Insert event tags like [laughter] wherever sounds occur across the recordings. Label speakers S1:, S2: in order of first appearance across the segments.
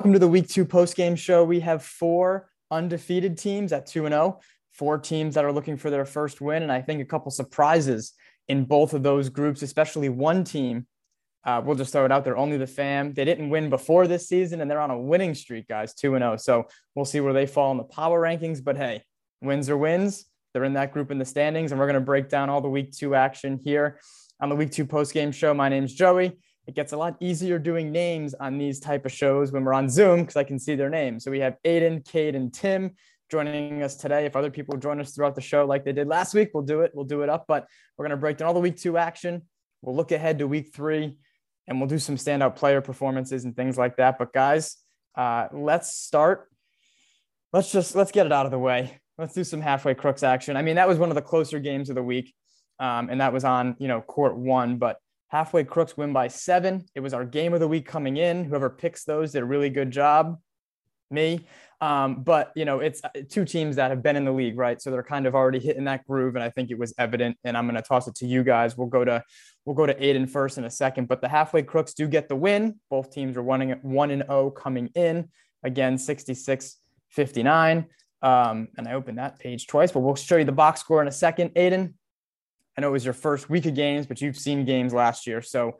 S1: Welcome to the week two post game show. We have four undefeated teams at 2 and 0, four teams that are looking for their first win, and I think a couple surprises in both of those groups, especially one team. Uh, we'll just throw it out there. Only the fam. They didn't win before this season, and they're on a winning streak, guys, 2 and 0. So we'll see where they fall in the power rankings. But hey, wins are wins. They're in that group in the standings, and we're going to break down all the week two action here on the week two post game show. My name's Joey it gets a lot easier doing names on these type of shows when we're on Zoom because I can see their names. So we have Aidan, Cade, and Tim joining us today. If other people join us throughout the show like they did last week, we'll do it. We'll do it up. But we're going to break down all the week two action. We'll look ahead to week three and we'll do some standout player performances and things like that. But guys, uh, let's start. Let's just let's get it out of the way. Let's do some halfway crooks action. I mean, that was one of the closer games of the week, um, and that was on you know court one. But Halfway Crooks win by seven. It was our game of the week coming in. Whoever picks those did a really good job. Me. Um, but you know, it's uh, two teams that have been in the league, right? So they're kind of already hitting that groove, and I think it was evident. And I'm going to toss it to you guys. We'll go to we'll go to Aidan first in a second. But the halfway crooks do get the win. Both teams are at one and zero oh coming in. Again, 66 59. Um, and I opened that page twice, but we'll show you the box score in a second. Aidan, I know it was your first week of games, but you've seen games last year. So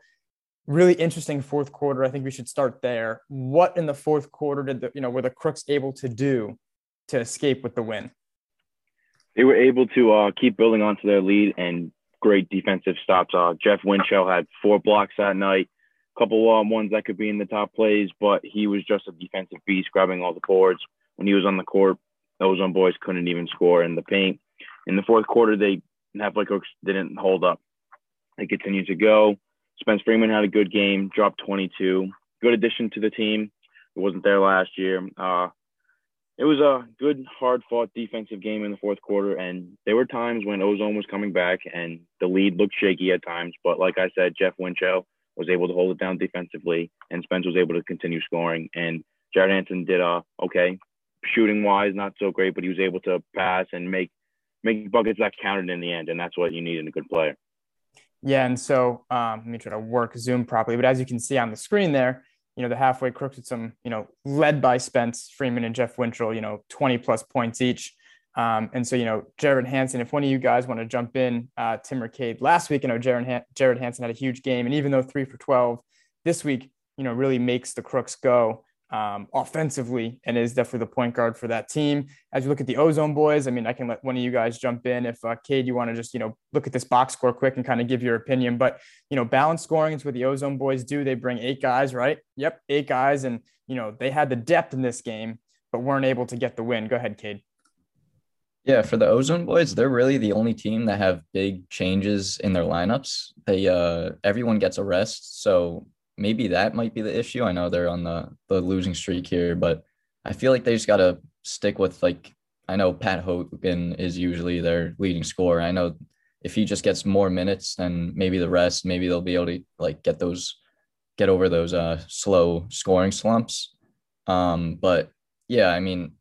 S1: really interesting fourth quarter. I think we should start there. What in the fourth quarter did the, you know, were the Crooks able to do to escape with the win?
S2: They were able to uh, keep building onto their lead and great defensive stops. Uh, Jeff Winchell had four blocks that night, a couple um, ones that could be in the top plays, but he was just a defensive beast, grabbing all the boards. When he was on the court, those on boys couldn't even score in the paint. In the fourth quarter, they and halfway crooks didn't hold up. They continued to go. Spence Freeman had a good game, dropped 22. Good addition to the team. It wasn't there last year. Uh, it was a good, hard fought defensive game in the fourth quarter. And there were times when Ozone was coming back and the lead looked shaky at times. But like I said, Jeff Winchell was able to hold it down defensively, and Spence was able to continue scoring. And Jared Hanson did uh, okay. Shooting wise, not so great, but he was able to pass and make make buckets that counted in the end, and that's what you need in a good player.
S1: Yeah, and so um, let me try to work Zoom properly. But as you can see on the screen there, you know the halfway crooks with some, you know, led by Spence Freeman and Jeff Winchell, you know, 20 plus points each. Um, and so, you know, Jared Hanson, if one of you guys want to jump in, uh, Tim Cade, last week, you know, Jared, Jared Hanson had a huge game. And even though three for 12 this week, you know, really makes the Crooks go um, offensively and is definitely the point guard for that team. As you look at the Ozone boys, I mean, I can let one of you guys jump in if uh, Cade, you want to just you know look at this box score quick and kind of give your opinion. But you know, balance scoring is what the Ozone boys do. They bring eight guys, right? Yep, eight guys, and you know they had the depth in this game, but weren't able to get the win. Go ahead, Cade.
S3: Yeah, for the Ozone boys, they're really the only team that have big changes in their lineups. They uh everyone gets a rest, so maybe that might be the issue. I know they're on the the losing streak here, but I feel like they just got to stick with like I know Pat Hogan is usually their leading scorer. I know if he just gets more minutes than maybe the rest, maybe they'll be able to like get those get over those uh slow scoring slumps. Um, but yeah, I mean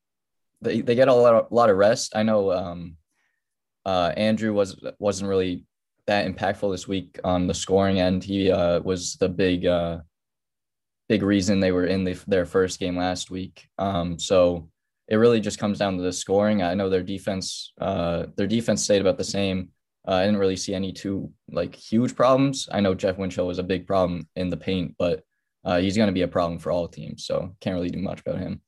S3: they, they get a lot of, a lot of rest. I know um uh Andrew was wasn't really that impactful this week on the scoring end. He uh, was the big uh, big reason they were in the, their first game last week. Um, so it really just comes down to the scoring. I know their defense uh, their defense stayed about the same. Uh, I didn't really see any two like huge problems. I know Jeff Winchell was a big problem in the paint, but uh, he's going to be a problem for all teams. So can't really do much about him.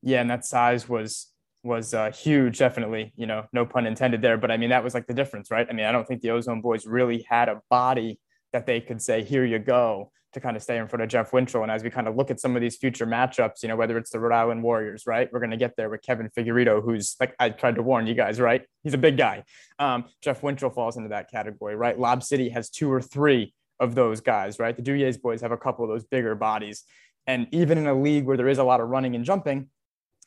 S1: Yeah, and that size was was uh, huge, definitely. You know, no pun intended there, but I mean that was like the difference, right? I mean, I don't think the Ozone Boys really had a body that they could say, "Here you go," to kind of stay in front of Jeff Winchell. And as we kind of look at some of these future matchups, you know, whether it's the Rhode Island Warriors, right? We're going to get there with Kevin Figueredo, who's like I tried to warn you guys, right? He's a big guy. Um, Jeff Winchell falls into that category, right? Lob City has two or three of those guys, right? The Duyes boys have a couple of those bigger bodies. And even in a league where there is a lot of running and jumping,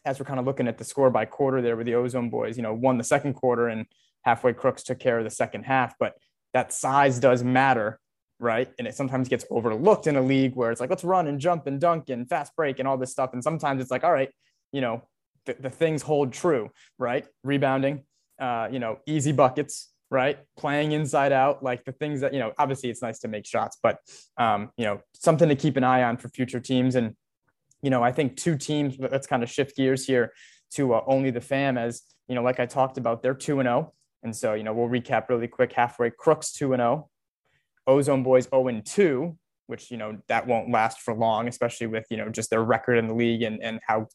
S1: as we're kind of looking at the score by quarter there with the Ozone boys, you know, won the second quarter and halfway Crooks took care of the second half. But that size does matter, right? And it sometimes gets overlooked in a league where it's like, let's run and jump and dunk and fast break and all this stuff. And sometimes it's like, all right, you know, the, the things hold true, right? Rebounding, uh, you know, easy buckets, right? Playing inside out, like the things that, you know, obviously it's nice to make shots, but, um, you know, something to keep an eye on for future teams. And you know, I think two teams, let's kind of shift gears here to uh, only the fam as, you know, like I talked about, they're 2 and 0. And so, you know, we'll recap really quick halfway. Crooks 2 and 0, Ozone Boys 0 and 2, which, you know, that won't last for long, especially with, you know, just their record in the league and, and how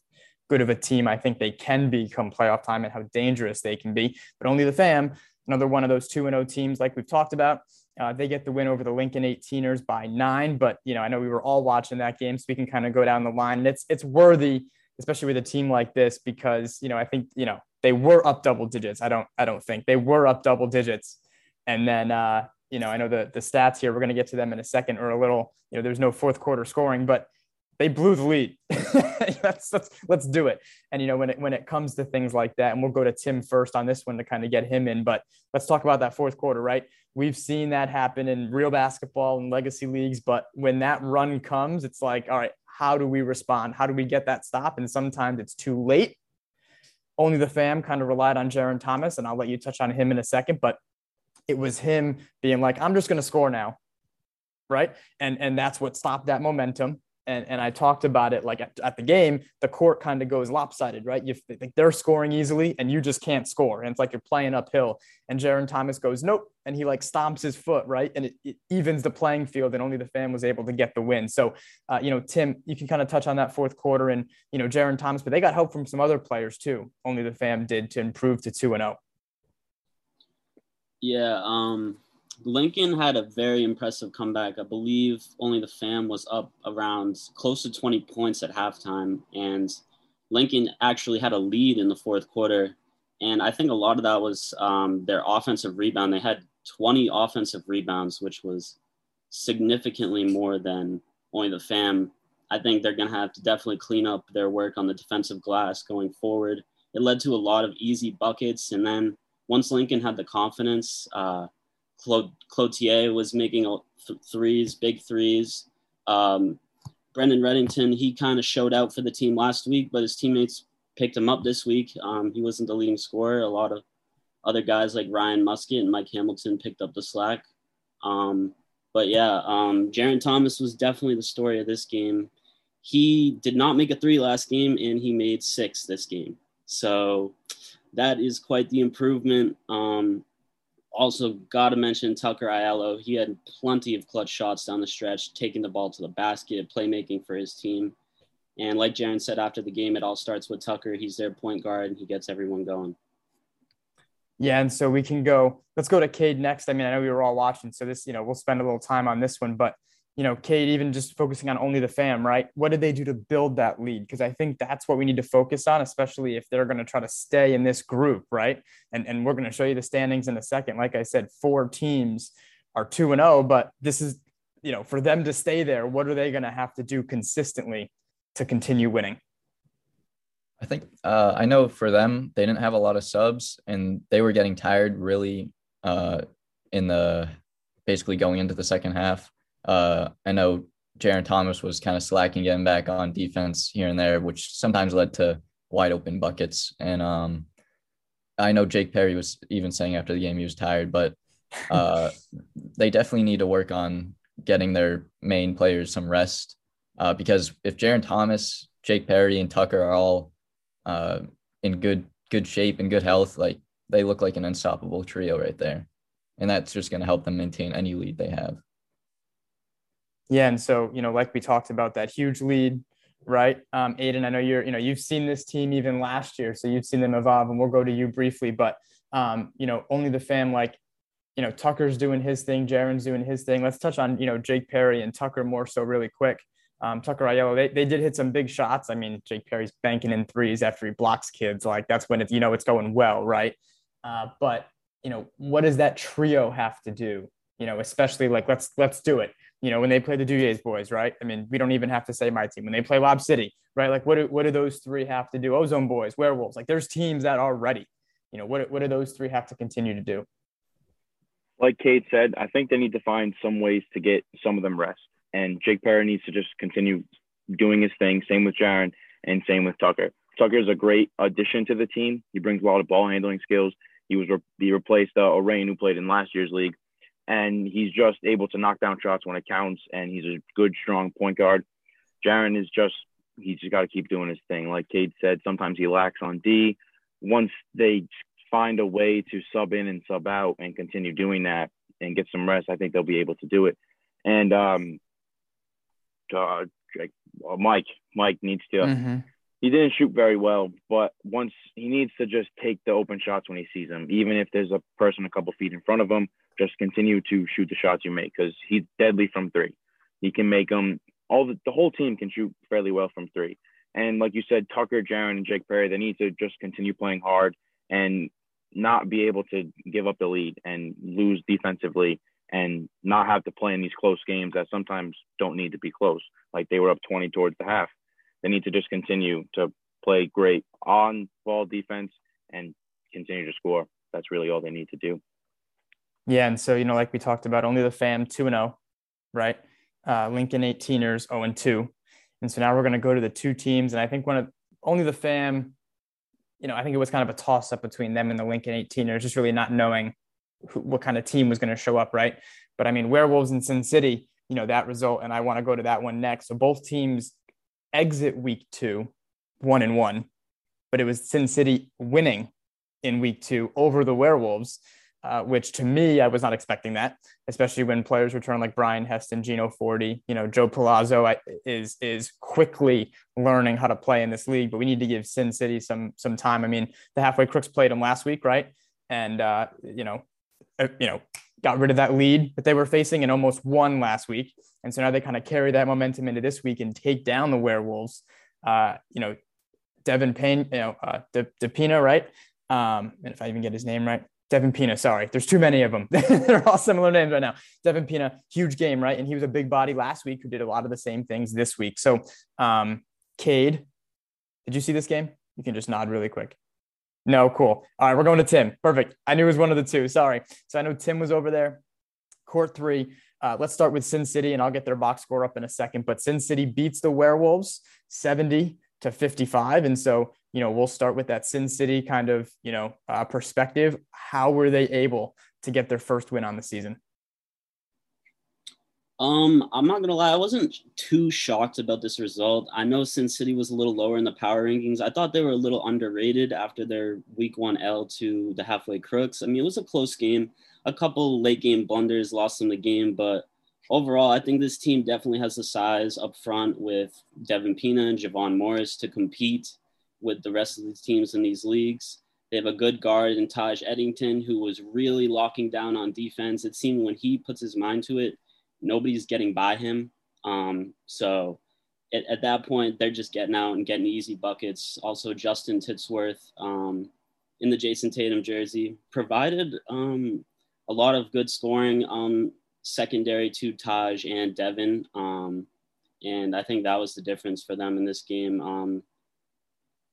S1: good of a team I think they can be come playoff time and how dangerous they can be. But only the fam, another one of those 2 and 0 teams, like we've talked about. Uh, they get the win over the Lincoln 18ers by nine, but you know I know we were all watching that game, so we can kind of go down the line, and it's it's worthy, especially with a team like this, because you know I think you know they were up double digits. I don't I don't think they were up double digits, and then uh, you know I know the the stats here. We're going to get to them in a second, or a little. You know, there's no fourth quarter scoring, but they blew the lead. let's, [laughs] let's, let's do it. And, you know, when it, when it comes to things like that, and we'll go to Tim first on this one to kind of get him in, but let's talk about that fourth quarter, right? We've seen that happen in real basketball and legacy leagues, but when that run comes, it's like, all right, how do we respond? How do we get that stop? And sometimes it's too late. Only the fam kind of relied on Jerrin Thomas, and I'll let you touch on him in a second, but it was him being like, I'm just going to score now. Right. And, and that's what stopped that momentum and, and I talked about it like at, at the game, the court kind of goes lopsided, right? You think they're scoring easily and you just can't score. And it's like you're playing uphill. And Jerrin Thomas goes, nope. And he like stomps his foot, right? And it, it, evens the playing field and only the fam was able to get the win. So, uh, you know, Tim, you can kind of touch on that fourth quarter and, you know, Jerrin Thomas, but they got help from some other players too. Only the fam did to improve to 2 and 0.
S4: Yeah. Um, Lincoln had a very impressive comeback. I believe only the fam was up around close to 20 points at halftime, and Lincoln actually had a lead in the fourth quarter. And I think a lot of that was um, their offensive rebound. They had 20 offensive rebounds, which was significantly more than only the fam. I think they're going to have to definitely clean up their work on the defensive glass going forward. It led to a lot of easy buckets. And then once Lincoln had the confidence, uh, Claude, Cloutier was making threes, big threes. Um, Brendan Reddington, he kind of showed out for the team last week, but his teammates picked him up this week. Um, he wasn't the leading scorer. A lot of other guys like Ryan Muscat and Mike Hamilton picked up the slack. Um, but yeah, um, Jerrin Thomas was definitely the story of this game. He did not make a three last game, and he made six this game. So that is quite the improvement. Um, also got to mention Tucker Aiello. He had plenty of clutch shots down the stretch, taking the ball to the basket, playmaking for his team. And like Jerrin said after the game, it all starts with Tucker. He's their point guard and he gets everyone going.
S1: Yeah, and so we can go. Let's go to Cade next. I mean, I know we were all watching, so this, you know, we'll spend a little time on this one, but you know, Cade, even just focusing on only the fam, right? What did they do to build that lead? Because I think that's what we need to focus on, especially if they're going to try to stay in this group, right? And, and we're going to show you the standings in a second. Like I said, four teams are 2 and 0, but this is, you know, for them to stay there, what are they going to have to do consistently to continue winning?
S3: I think uh, I know for them, they didn't have a lot of subs and they were getting tired really uh, in the basically going into the second half. Uh, I know Jerrin Thomas was kind of slacking, getting back on defense here and there, which sometimes led to wide open buckets. And um, I know Jake Perry was even saying after the game he was tired, but uh, [laughs] they definitely need to work on getting their main players some rest uh, because if Jerrin Thomas, Jake Perry, and Tucker are all uh, in good good shape and good health, like they look like an unstoppable trio right there, and that's just going to help them maintain any lead they have.
S1: Yeah, and so you know, like we talked about, that huge lead, right? Um, Aidan, I know you're, you know, you've seen this team even last year, so you've seen them evolve, and we'll go to you briefly. But um, you know, only the fam, like, you know, Tucker's doing his thing, Jerrin's doing his thing. Let's touch on you know Jake Perry and Tucker more so really quick. Um, Tucker Aiello, they, they did hit some big shots. I mean, Jake Perry's banking in threes after he blocks kids. Like that's when it's you know it's going well, right? Uh, but you know, what does that trio have to do? You know, especially like let's let's do it you know, when they play the Duyays boys, right? I mean, we don't even have to say my team. When they play Lob City, right? Like, what do, what do those three have to do? Ozone boys, Werewolves. Like, there's teams that are ready. You know, what, what do those three have to continue to do?
S2: Like Cade said, I think they need to find some ways to get some of them rest. And Jake Perry needs to just continue doing his thing. Same with Jerrin and same with Tucker. Tucker is a great addition to the team. He brings a lot of ball handling skills. He was re- he replaced uh, Orain, who played in last year's league and he's just able to knock down shots when it counts. And he's a good, strong point guard. Jerrin is just he's just got to keep doing his thing. Like Cade said, sometimes he lacks on D. Once they find a way to sub in and sub out and continue doing that and get some rest, I think they'll be able to do it. And um, uh, Mike, Mike needs to. Mm-hmm. He didn't shoot very well, but once he needs to just take the open shots when he sees them, even if there's a person a couple feet in front of him, just continue to shoot the shots you make because he's deadly from three. He can make them. All the, the whole team can shoot fairly well from three. And like you said, Tucker, Jaren, and Jake Perry, they need to just continue playing hard and not be able to give up the lead and lose defensively and not have to play in these close games that sometimes don't need to be close. Like they were up 20 towards the half. They need to just continue to play great on ball defense and continue to score. That's really all they need to do.
S1: Yeah. And so, you know, like we talked about, only the fam 2 and 0, right? Uh, Lincoln 18ers 0 and 2. And so now we're going to go to the two teams. And I think one of only the fam, you know, I think it was kind of a toss up between them and the Lincoln 18ers, just really not knowing who, what kind of team was going to show up, right? But I mean, Werewolves in Sin City, you know, that result, and I want to go to that one next. So both teams exit week two, one and one, but it was Sin City winning in week two over the Werewolves. Uh, which to me, I was not expecting that, especially when players return like Brian Heston, Gino Forti, you know, Joe Palazzo is is quickly learning how to play in this league. But we need to give Sin City some some time. I mean, the halfway crooks played them last week, right? And uh, you know, uh, you know, got rid of that lead that they were facing and almost won last week. And so now they kind of carry that momentum into this week and take down the Werewolves. Uh, you know, Devin Payne, you know, uh, De, DePina, right? Um, and if I even get his name right, Devin Pina, sorry, there's too many of them. [laughs] They're all similar names right now. Devin Pina, huge game, right? And he was a big body last week who did a lot of the same things this week. So, um, Cade, did you see this game? You can just nod really quick. No, cool. All right, we're going to Tim. Perfect. I knew it was one of the two. Sorry. So I know Tim was over there. Court three. Uh, let's start with Sin City, and I'll get their box score up in a second. But Sin City beats the Werewolves 70 to 55. And so, you know, we'll start with that Sin City kind of, you know, uh, perspective. How were they able to get their first win on the season?
S4: Um, I'm not gonna lie, I wasn't too shocked about this result. I know Sin City was a little lower in the power rankings. I thought they were a little underrated after their week one L to the halfway crooks. I mean, it was a close game. A couple late game blunders lost them the game, but overall, I think this team definitely has the size up front with Devin Pina and Javon Morris to compete with the rest of the teams in these leagues. They have a good guard in Taj Eddington, who was really locking down on defense. It seemed when he puts his mind to it, nobody's getting by him. Um, so at, at, that point, they're just getting out and getting easy buckets. Also, Justin Titsworth um, in the Jayson Tatum jersey provided um, a lot of good scoring um, secondary to Taj and Devin. Um, and I think that was the difference for them in this game.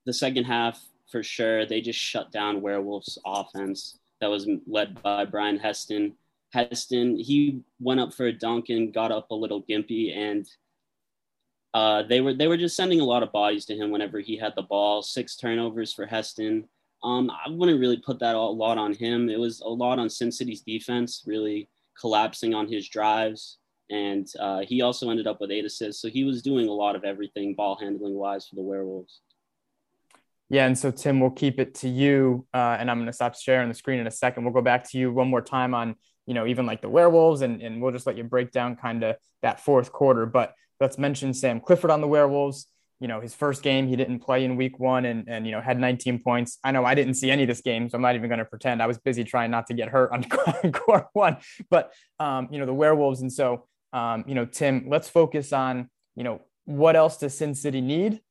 S4: The second half, for sure, they just shut down Werewolves' offense that was led by Brian Heston. Heston, he went up for a dunk and got up a little gimpy, and uh, they were they were just sending a lot of bodies to him whenever he had the ball. Six turnovers for Heston. Um, I wouldn't really put that a lot on him. It was a lot on Sin City's defense, really collapsing on his drives, and uh, he also ended up with eight assists. So he was doing a lot of everything ball handling wise for the Werewolves.
S1: Yeah, and so Tim, we'll keep it to you, uh, and I'm going to stop sharing the screen in a second. We'll go back to you one more time on you know, even like the werewolves, and, and we'll just let you break down kind of that fourth quarter. But let's mention Sam Clifford on the werewolves. You know, his first game, he didn't play in week one and, and, you know, had 19 points. I know I didn't see any of this game, so I'm not even going to pretend. I was busy trying not to get hurt on [laughs] core one. But, um, you know, the werewolves. And so, um, you know, Tim, let's focus on, you know, what else does Sin City need?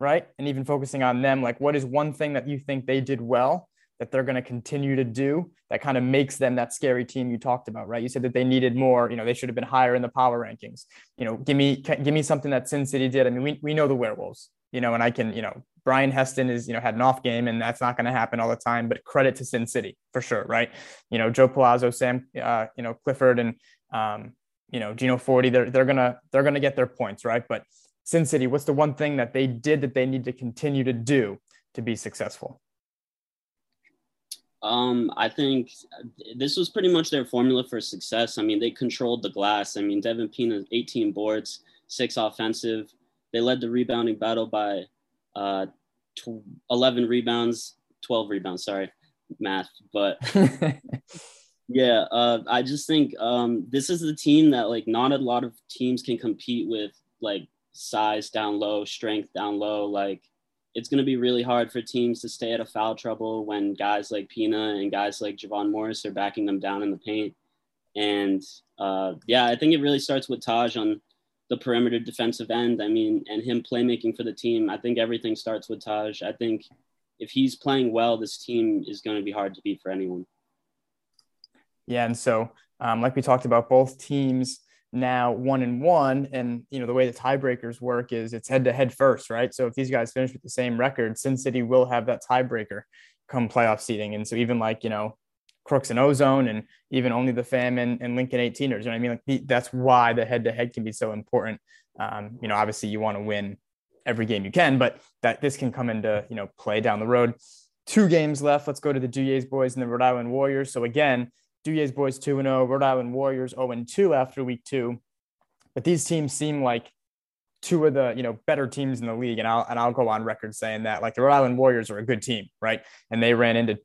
S1: Right. And even focusing on them, like what is one thing that you think they did well that they're going to continue to do that kind of makes them that scary team you talked about, right? You said that they needed more, you know, they should have been higher in the power rankings. You know, give me give me something that Sin City did. I mean, we, we know the werewolves, you know, and I can, you know, Brian Heston is, you know, had an off game and that's not going to happen all the time, but credit to Sin City for sure, right? You know, Joe Palazzo, Sam, uh, you know, Clifford and um, you know, Gino Forti, they're they're gonna they're gonna get their points, right? But Sin City, what's the one thing that they did that they need to continue to do to be successful?
S4: Um, I think this was pretty much their formula for success. I mean, they controlled the glass. I mean, Devin Pina, 18 boards, six offensive. they led the rebounding battle by uh, 11 rebounds, 12 rebounds. Sorry, math, but [laughs] yeah, uh, I just think um, this is the team that like not a lot of teams can compete with, like size down low, strength down low. Like it's going to be really hard for teams to stay out of foul trouble when guys like Pina and guys like Javon Morris are backing them down in the paint. And uh, yeah, I think it really starts with Taj on the perimeter defensive end. I mean, and him playmaking for the team. I think everything starts with Taj. I think if he's playing well, this team is going to be hard to beat for anyone.
S1: Yeah, and so um, like we talked about, both teams now one and one, and you know the way the tiebreakers work is it's head to head first, right? So if these guys finish with the same record, Sin City will have that tiebreaker come playoff seeding, and so even like you know Crooks and Ozone, and even only the Fam and, Lincoln 18ers. You know what I mean? Like that's why the head to head can be so important. Um, you know, obviously you want to win every game you can, but that this can come into you know play down the road. Two games left. Let's go to the Duyes boys and the Rhode Island Warriors. So again, Duyes boys two and zero, oh, Rhode Island Warriors zero and two after week two. But these teams seem like two of the you know better teams in the league, and I'll and I'll go on record saying that like the Rhode Island Warriors are a good team, right? And they ran into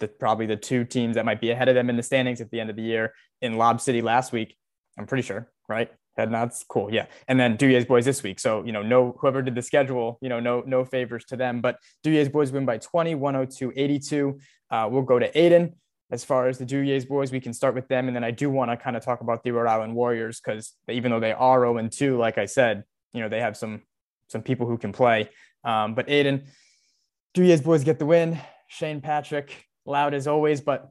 S1: the probably the two teams that might be ahead of them in the standings at the end of the year in Lob City last week. I'm pretty sure, right? Head nods, cool, yeah. And then Duyes boys this week. So you know, no whoever did the schedule, you know, no no favors to them. But Duyes boys win by 20, 102, 82. Uh, we'll go to Aidan. As far as the Duyes boys, we can start with them, and then I do want to kind of talk about the Rhode Island Warriors because even though they are 0 and 2, like I said, you know, they have some some people who can play. Um, but Aidan, Duyes boys get the win. Shane Patrick, loud as always, but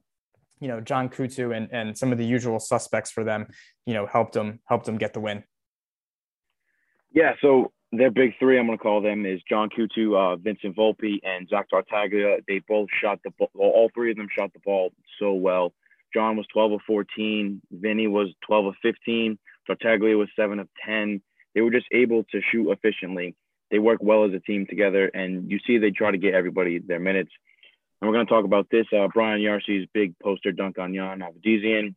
S1: you know, John Kutu and, and some of the usual suspects for them, you know, helped them helped them get the win.
S2: Yeah, so their big three, I'm going to call them, is John Kutu, uh, Vincent Volpe, and Zach Tartaglia. They both shot the ball. All three of them shot the ball so well. John was 12 of 14. Vinny was 12 of 15. Tartaglia was 7 of 10. They were just able to shoot efficiently. They work well as a team together, and you see they try to get everybody their minutes. And we're going to talk about this. Uh, Brian Yarcy's big poster dunk on Jan Avedisian.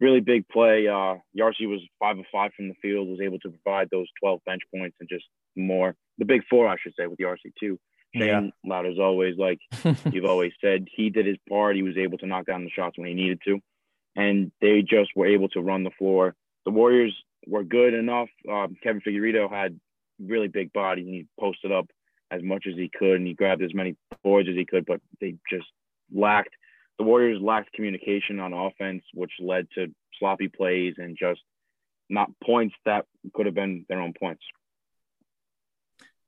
S2: Really big play. Uh, Yarcy was five of five from the field, was able to provide those 12 bench points and just more. The big four, I should say, with Yarcy too. Shane, yeah. loud as always, like [laughs] you've always said, he did his part. He was able to knock down the shots when he needed to. And they just were able to run the floor. The Warriors were good enough. Um, Kevin Figueredo had really big body and he posted up as much as he could and he grabbed as many boards as he could, but they just lacked the Warriors lacked communication on offense, which led to sloppy plays and just not points that could have been their own points.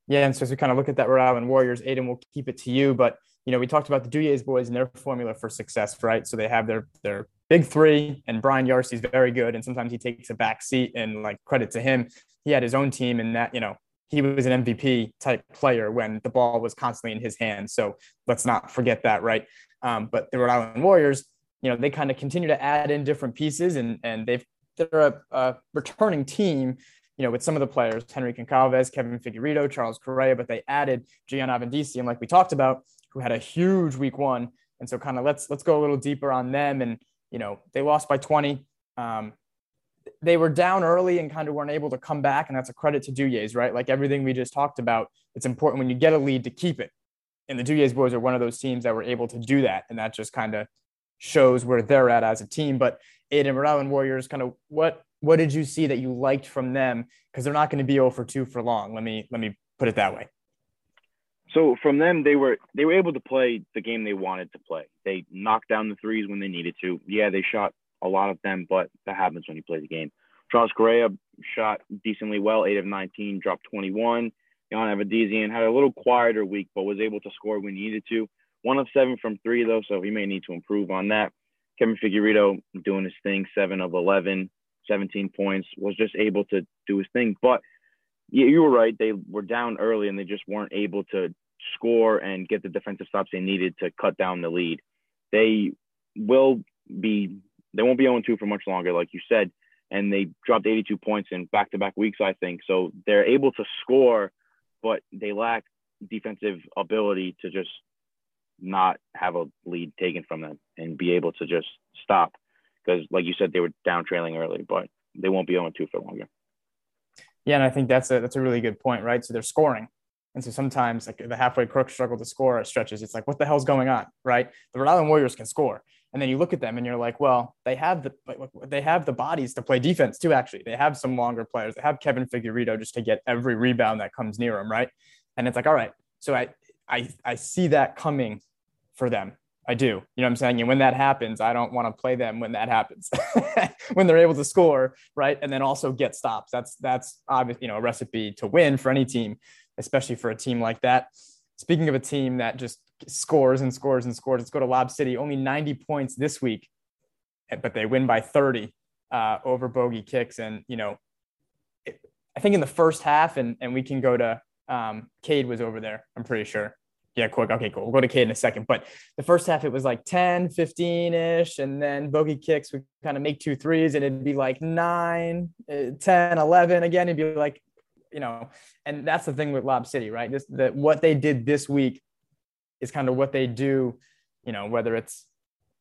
S1: Yeah, and so as we kind of look at that Rhode Island Warriors, Aidan will keep it to you, but you know we talked about the Duyes boys and their formula for success, right? So they have their their big three, and Brian Yarcy is very good, and sometimes he takes a back seat, and like credit to him, he had his own team, and that you know he was an MVP type player when the ball was constantly in his hands. So let's not forget that, right? Um, but the Rhode Island Warriors, you know, they kind of continue to add in different pieces, and and they've they're a, a returning team, you know, with some of the players, Henry Goncalves, Kevin Figueredo, Charles Correa, but they added Gian Avendisi, like we talked about, who had a huge week one. And so kind of let's let's go a little deeper on them. And you know, they lost by 20. Um, they were down early and kind of weren't able to come back. And that's a credit to Duyes, right? Like everything we just talked about, it's important when you get a lead to keep it. And the Duyes boys are one of those teams that were able to do that. And that just kind of shows where they're at as a team. But Aidan Rhode Island Warriors, kind of what what did you see that you liked from them? Because they're not going to be 0 for 2 for long. Let me let me put it that way.
S2: So from them, they were they were able to play the game they wanted to play. They knocked down the threes when they needed to. Yeah, they shot a lot of them, but that happens when you play the game. Charles Correa shot decently well, 8 of 19, dropped 21. Jan Avedisian had a little quieter week, but was able to score when he needed to. One of seven from three, though, so he may need to improve on that. Kevin Figueredo doing his thing, 7 of 11, 17 points, was just able to do his thing. But yeah, you were right. They were down early and they just weren't able to score and get the defensive stops they needed to cut down the lead. They will be they won't be 0 2 for much longer, like you said. And they dropped 82 points in back to back weeks, I think. So they're able to score, but they lack defensive ability to just not have a lead taken from them and be able to just stop. Because, like you said, they were down trailing early, but they won't be 0 2 for longer.
S1: Yeah, and I think that's a that's a really good point, right? So they're scoring. And so sometimes like the halfway crook struggle to score at stretches. It's like, what the hell's going on? Right. The Rhode Island Warriors can score. And then you look at them and you're like, well, they have the they have the bodies to play defense too. Actually, they have some longer players. They have Kevin Figueredo just to get every rebound that comes near him, right? And it's like, all right, so I I I see that coming for them. I do. You know what I'm saying? And when that happens, I don't want to play them when that happens. [laughs] when they're able to score, right? And then also get stops. That's that's obvious, you know, a recipe to win for any team, especially for a team like that. Speaking of a team that just scores and scores and scores, let's go to Lob City. Only 90 points this week, but they win by 30 uh, over Bogey Kicks. And, you know, it, I think in the first half, and, and we can go to um, Cade was over there, I'm pretty sure yeah, quick. Okay, cool. We'll go to Cade in a second. But the first half, it was like 10, 15 ish. And then bogey kicks would kind of make two threes and it'd be like nine, uh, 10, 11. Again, it'd be like, you know, and that's the thing with Lob City, right? This, that what they did this week is kind of what they do, you know, whether it's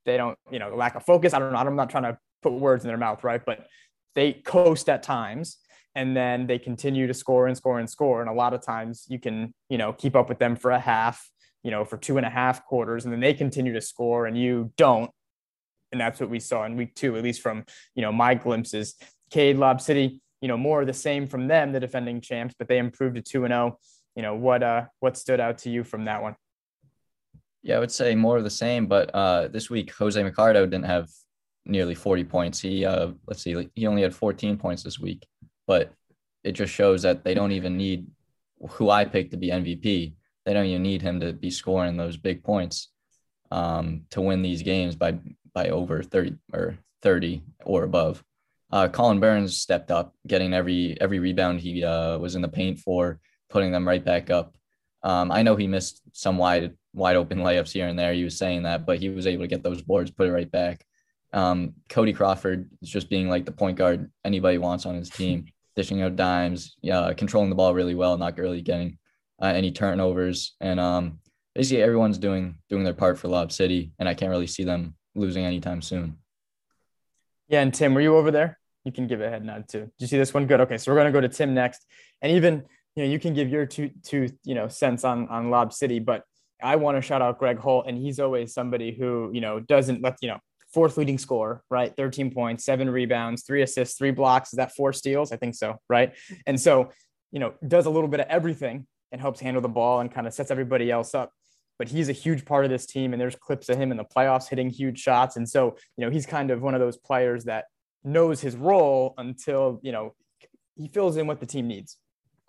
S1: they don't, you know, lack of focus. I don't know. I'm not trying to put words in their mouth, right? But they coast at times and then they continue to score and score and score. And a lot of times you can, you know, keep up with them for a half, you know, for two and a half quarters, and then they continue to score and you don't. And that's what we saw in week two, at least from, you know, my glimpses. Cade, Lob City, you know, more of the same from them, the defending champs, but they improved to two and oh. You know, what uh what stood out to you from that one?
S3: Yeah, I would say more of the same, but uh this week Jose Mercado didn't have nearly 40 points. He uh let's see, he only had 14 points this week but it just shows that they don't even need who I picked to be MVP. They don't even need him to be scoring those big points um, to win these games by by over 30 or 30 or above. Uh, Colin Burns stepped up, getting every every rebound he uh, was in the paint for, putting them right back up. Um, I know he missed some wide wide open layups here and there. He was saying that, but he was able to get those boards, put it right back. Um, Cody Crawford is just being like the point guard anybody wants on his team [laughs] dishing out dimes, yeah, controlling the ball really well, not really getting uh, any turnovers, and um, basically everyone's doing doing their part for Lob City, and I can't really see them losing anytime soon.
S1: Yeah, and Tim, were you over there? You can give a head nod too. Did you see this one? Good. Okay, so we're gonna go to Tim next, and even you know you can give your two two you know sense on on Lob City, but I want to shout out Greg Holt, and he's always somebody who you know doesn't let you know fourth leading score, right? 13 points, seven rebounds, three assists, three blocks. Is that four steals? I think so, right? And so, you know, does a little bit of everything and helps handle the ball and kind of sets everybody else up. But he's a huge part of this team, and there's clips of him in the playoffs hitting huge shots. And so, you know, he's kind of one of those players that knows his role until, you know, he fills in what the team needs,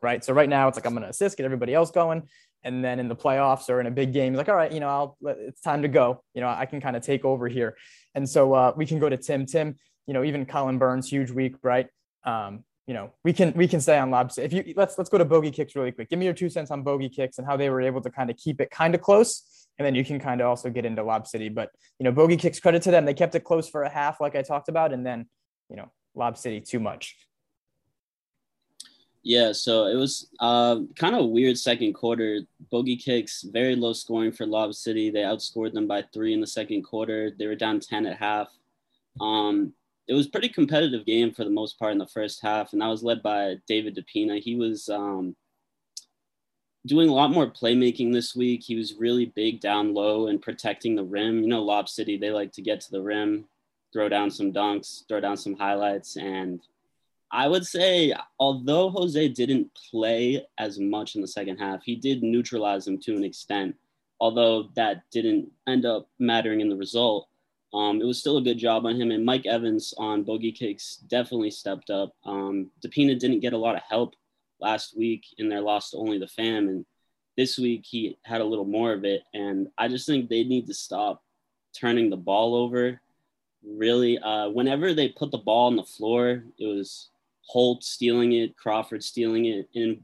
S1: right? So right now it's like I'm going to assist, get everybody else going, and then in the playoffs or in a big game, he's like, all right, you know, I'll it's time to go. You know, I can kind of take over here. And so uh, we can go to Tim. Tim, you know, even Colin Burns, huge week, right? Um, you know, we can we can say on lobs. If you let's let's go to bogey kicks really quick. Give me your two cents on bogey kicks and how they were able to kind of keep it kind of close. And then you can kind of also get into Lob City. But you know, bogey kicks credit to them. They kept it close for a half, like I talked about, and then you know, Lob City too much.
S4: Yeah, so it was uh, kind of weird second quarter. Bogey kicks, very low scoring for Lob City. They outscored them by three in the second quarter. They were down 10 at half. Um, it was pretty competitive game for the most part in the first half, and that was led by David DePina. He was um, doing a lot more playmaking this week. He was really big down low and protecting the rim. You know, Lob City, they like to get to the rim, throw down some dunks, throw down some highlights, and – I would say, although Jose didn't play as much in the second half, he did neutralize him to an extent. Although that didn't end up mattering in the result, um, it was still a good job on him. And Mike Evans on bogey kicks definitely stepped up. Um, DePina didn't get a lot of help last week in their loss to only the fam, and this week he had a little more of it. And I just think they need to stop turning the ball over. Really, uh, whenever they put the ball on the floor, it was Holt stealing it, Crawford stealing it. And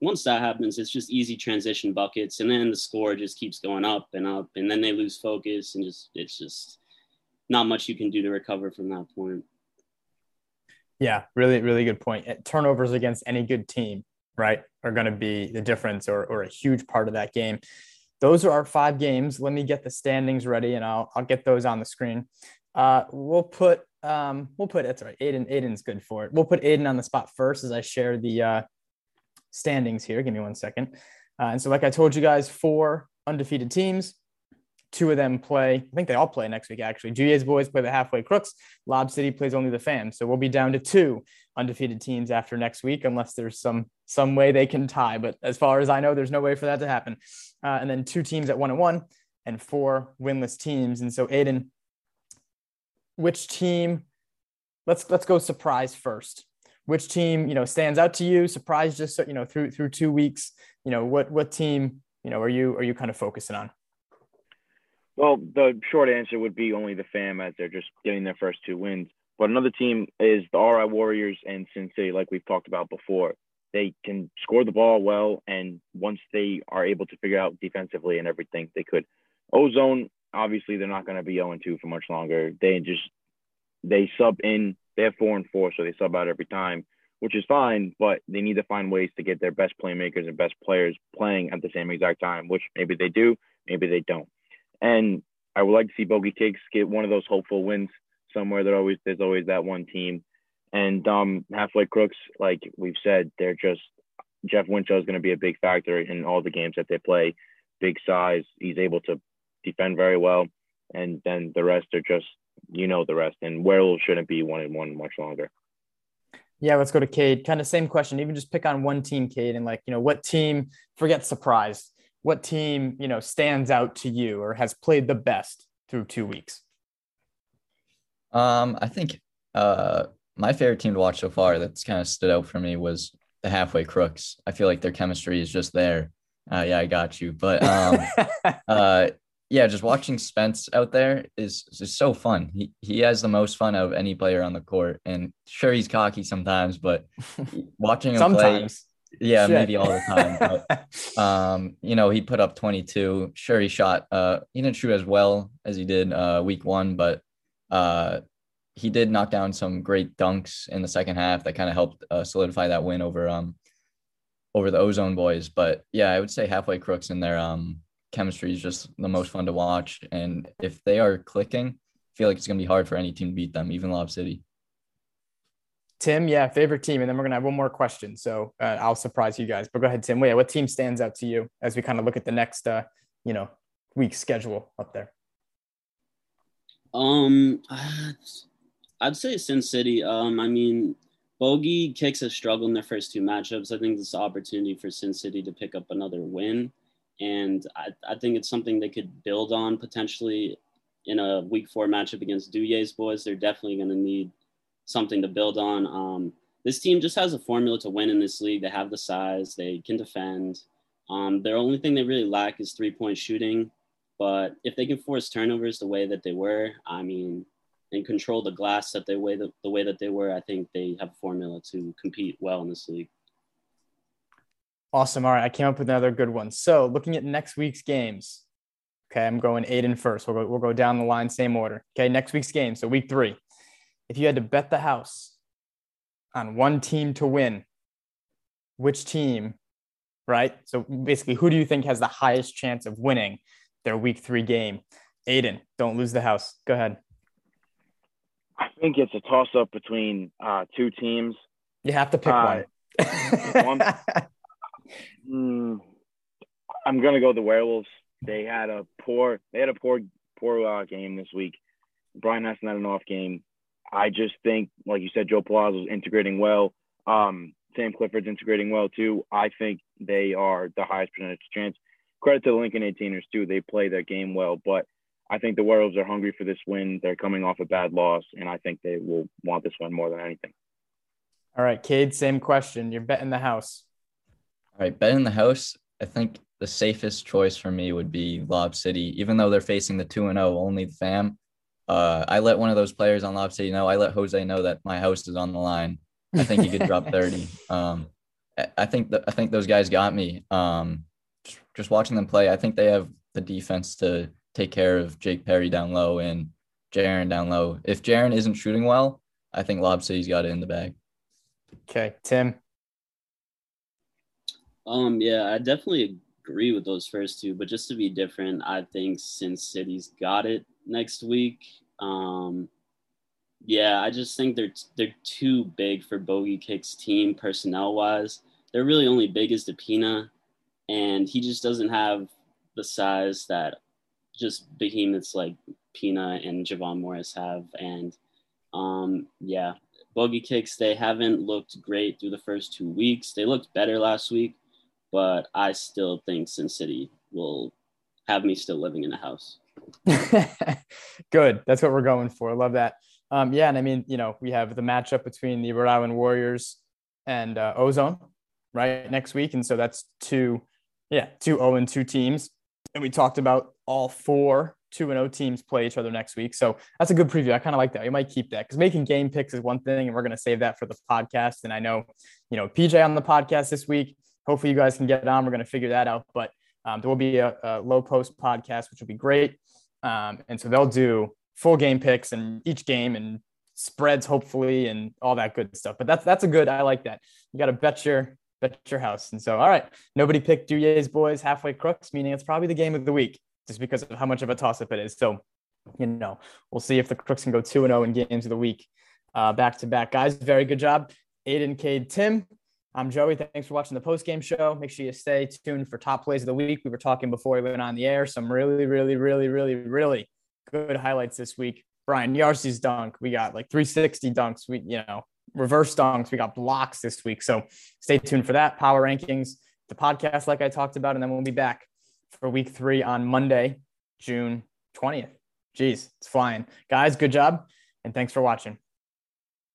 S4: once that happens, it's just easy transition buckets. And then the score just keeps going up and up. And then they lose focus and just, it's just not much you can do to recover from that point.
S1: Yeah, really, really good point. Turnovers against any good team, right, are going to be the difference or, or a huge part of that game. Those are our five games. Let me get the standings ready and I'll, I'll get those on the screen. Uh, we'll put um, we'll put that's right. Aidan, Aidan's good for it. We'll put Aidan on the spot first as I share the uh, standings here. Give me one second. Uh, and so, like I told you guys, four undefeated teams. Two of them play. I think they all play next week. Actually, Julia's boys play the halfway crooks. Lob City plays only the fam. So we'll be down to two undefeated teams after next week, unless there's some some way they can tie. But as far as I know, there's no way for that to happen. Uh, and then two teams at one and one, and four winless teams. And so, Aidan, which team? Let's let's go surprise first. Which team you know stands out to you? Surprise just you know through through two weeks. You know what what team you know are you are you kind of focusing on?
S2: Well, the short answer would be only the fam as they're just getting their first two wins. But another team is the RI Warriors and City, like we've talked about before. They can score the ball well, and once they are able to figure out defensively and everything, they could. Ozone, obviously, they're not going to be 0 2 for much longer. They just they sub in. They have four and four, so they sub out every time, which is fine. But they need to find ways to get their best playmakers and best players playing at the same exact time, which maybe they do, maybe they don't. And I would like to see Bogey Kicks get one of those hopeful wins somewhere. There always there's always that one team. And um, halfway crooks, like we've said, they're just Jeff Winchell is going to be a big factor in all the games that they play. Big size, he's able to defend very well, and then the rest are just you know the rest. And Werewolves shouldn't be one and one much longer.
S1: Yeah, let's go to Cade. Kind of same question. Even just pick on one team, Cade, and like you know what team. Forget surprise. What team you know stands out to you or has played the best through two weeks?
S3: Um, I think uh my favorite team to watch so far that's kind of stood out for me was the halfway crooks. I feel like their chemistry is just there. Uh, yeah, I got you. But um, [laughs] uh, yeah, just watching Spence out there is just so fun. He he has the most fun of any player on the court, and sure he's cocky sometimes, but [laughs] watching him
S1: sometimes.
S3: play, yeah, Shit. maybe all the time. But, [laughs] um, you know, he put up 22. Sure, he shot. Uh, he didn't shoot as well as he did uh, week one, but uh, he did knock down some great dunks in the second half that kind of helped uh, solidify that win over um over the Ozone boys. But yeah, I would say halfway crooks in their um chemistry is just the most fun to watch. And if they are clicking, I feel like it's gonna be hard for any team to beat them, even Lob City.
S1: Tim, yeah, favorite team, and then we're gonna have one more question. So uh, I'll surprise you guys. But go ahead, Tim. Wait, what team stands out to you as we kind of look at the next, uh, you know, week schedule up there?
S4: Um, [sighs] I'd say Sin City. Um, I mean, Bogey Kicks have struggled in their first two matchups. I think this is an opportunity for Sin City to pick up another win. And I, I think it's something they could build on potentially in a week four matchup against Duyer's boys. They're definitely going to need something to build on. Um, this team just has a formula to win in this league. They have the size, they can defend. Um, their only thing they really lack is three point shooting. But if they can force turnovers the way that they were, I mean, and control the glass that they way the, the way that they were, I think they have a formula to compete well in this league.
S1: Awesome. All right, I came up with another good one. So looking at next week's games. Okay, I'm going Aidan first. We'll go, we'll go down the line, same order. Okay, next week's game. So week three. If you had to bet the house on one team to win, which team, right? So basically, who do you think has the highest chance of winning their week three game? Aidan, don't lose the house. Go ahead.
S2: I think it's a toss up between uh, two teams.
S1: You have to pick uh, one. [laughs] one
S2: I'm gonna go the Werewolves. They had a poor, they had a poor, poor uh, game this week. Brian Heston had an off game. I just think, like you said, Joe Palazzo's integrating well. Um, Sam Clifford's integrating well too. I think they are the highest percentage chance. Credit to the Lincoln 18ers too. They play their game well, but I think the Werewolves are hungry for this win. They're coming off a bad loss, and I think they will want this one more than anything.
S1: All right, Cade, same question. You're betting the house.
S3: All right, betting the house. I think the safest choice for me would be Lob City, even though they're facing the 2 and 0 only the fam. Uh, I let one of those players on Lob City know. I let Jose know that my house is on the line. I think he could drop [laughs] 30. Um, I think that I think those guys got me. Um, just watching them play, I think they have the defense to take care of Jake Perry down low and Jaron down low. If Jaron isn't shooting well, I think Lob City's got it in the bag.
S1: Okay, Tim.
S4: Um, yeah, I definitely agree with those first two, but just to be different, I think Sin City's got it next week. Um, Yeah, I just think they're they're too big for Bogey Kick's team personnel wise. They're really only big as DePina, and he just doesn't have the size that just behemoths like Pina and Javon Morris have. And um, yeah, Bogey Kicks, they haven't looked great through the first two weeks. They looked better last week, but I still think Sin City will have me still living in the house. [laughs]
S1: Good. That's what we're going for. Love that. Um, yeah, and I mean, you know, we have the matchup between the Rhode Island Warriors and uh, Ozone right next week, and so that's two, yeah, two zero and two teams. And we talked about all four two and zero oh teams play each other next week, so that's a good preview. I kind of like that. We might keep that because making game picks is one thing, and we're going to save that for the podcast. And I know, you know, PJ on the podcast this week. Hopefully, you guys can get on. We're going to figure that out, but um, there will be a, a low post podcast, which will be great. Um, and so they'll do full game picks and each game and spreads hopefully and all that good stuff. But that's that's a good. I like that. You got to bet your bet your house. And so all right, nobody picked Duyer's boys halfway crooks, meaning it's probably the game of the week just because of how much of a toss up it is. So you know we'll see if the crooks can go two and zero oh in games of the week uh, back to back. Guys, very good job, Aidan, Cade, Tim. I'm Joey. Thanks for watching the post game show. Make sure you stay tuned for top plays of the week. We were talking before we went on the air. Some really, really, really, really, really good highlights this week. Brian Yarcy's dunk. We got like 360 dunks. We, you know, reverse dunks. We got blocks this week. So stay tuned for that. Power rankings, the podcast, like I talked about. And then we'll be back for week three on Monday, June 20th. Jeez, it's flying. Guys, good job. And thanks for watching.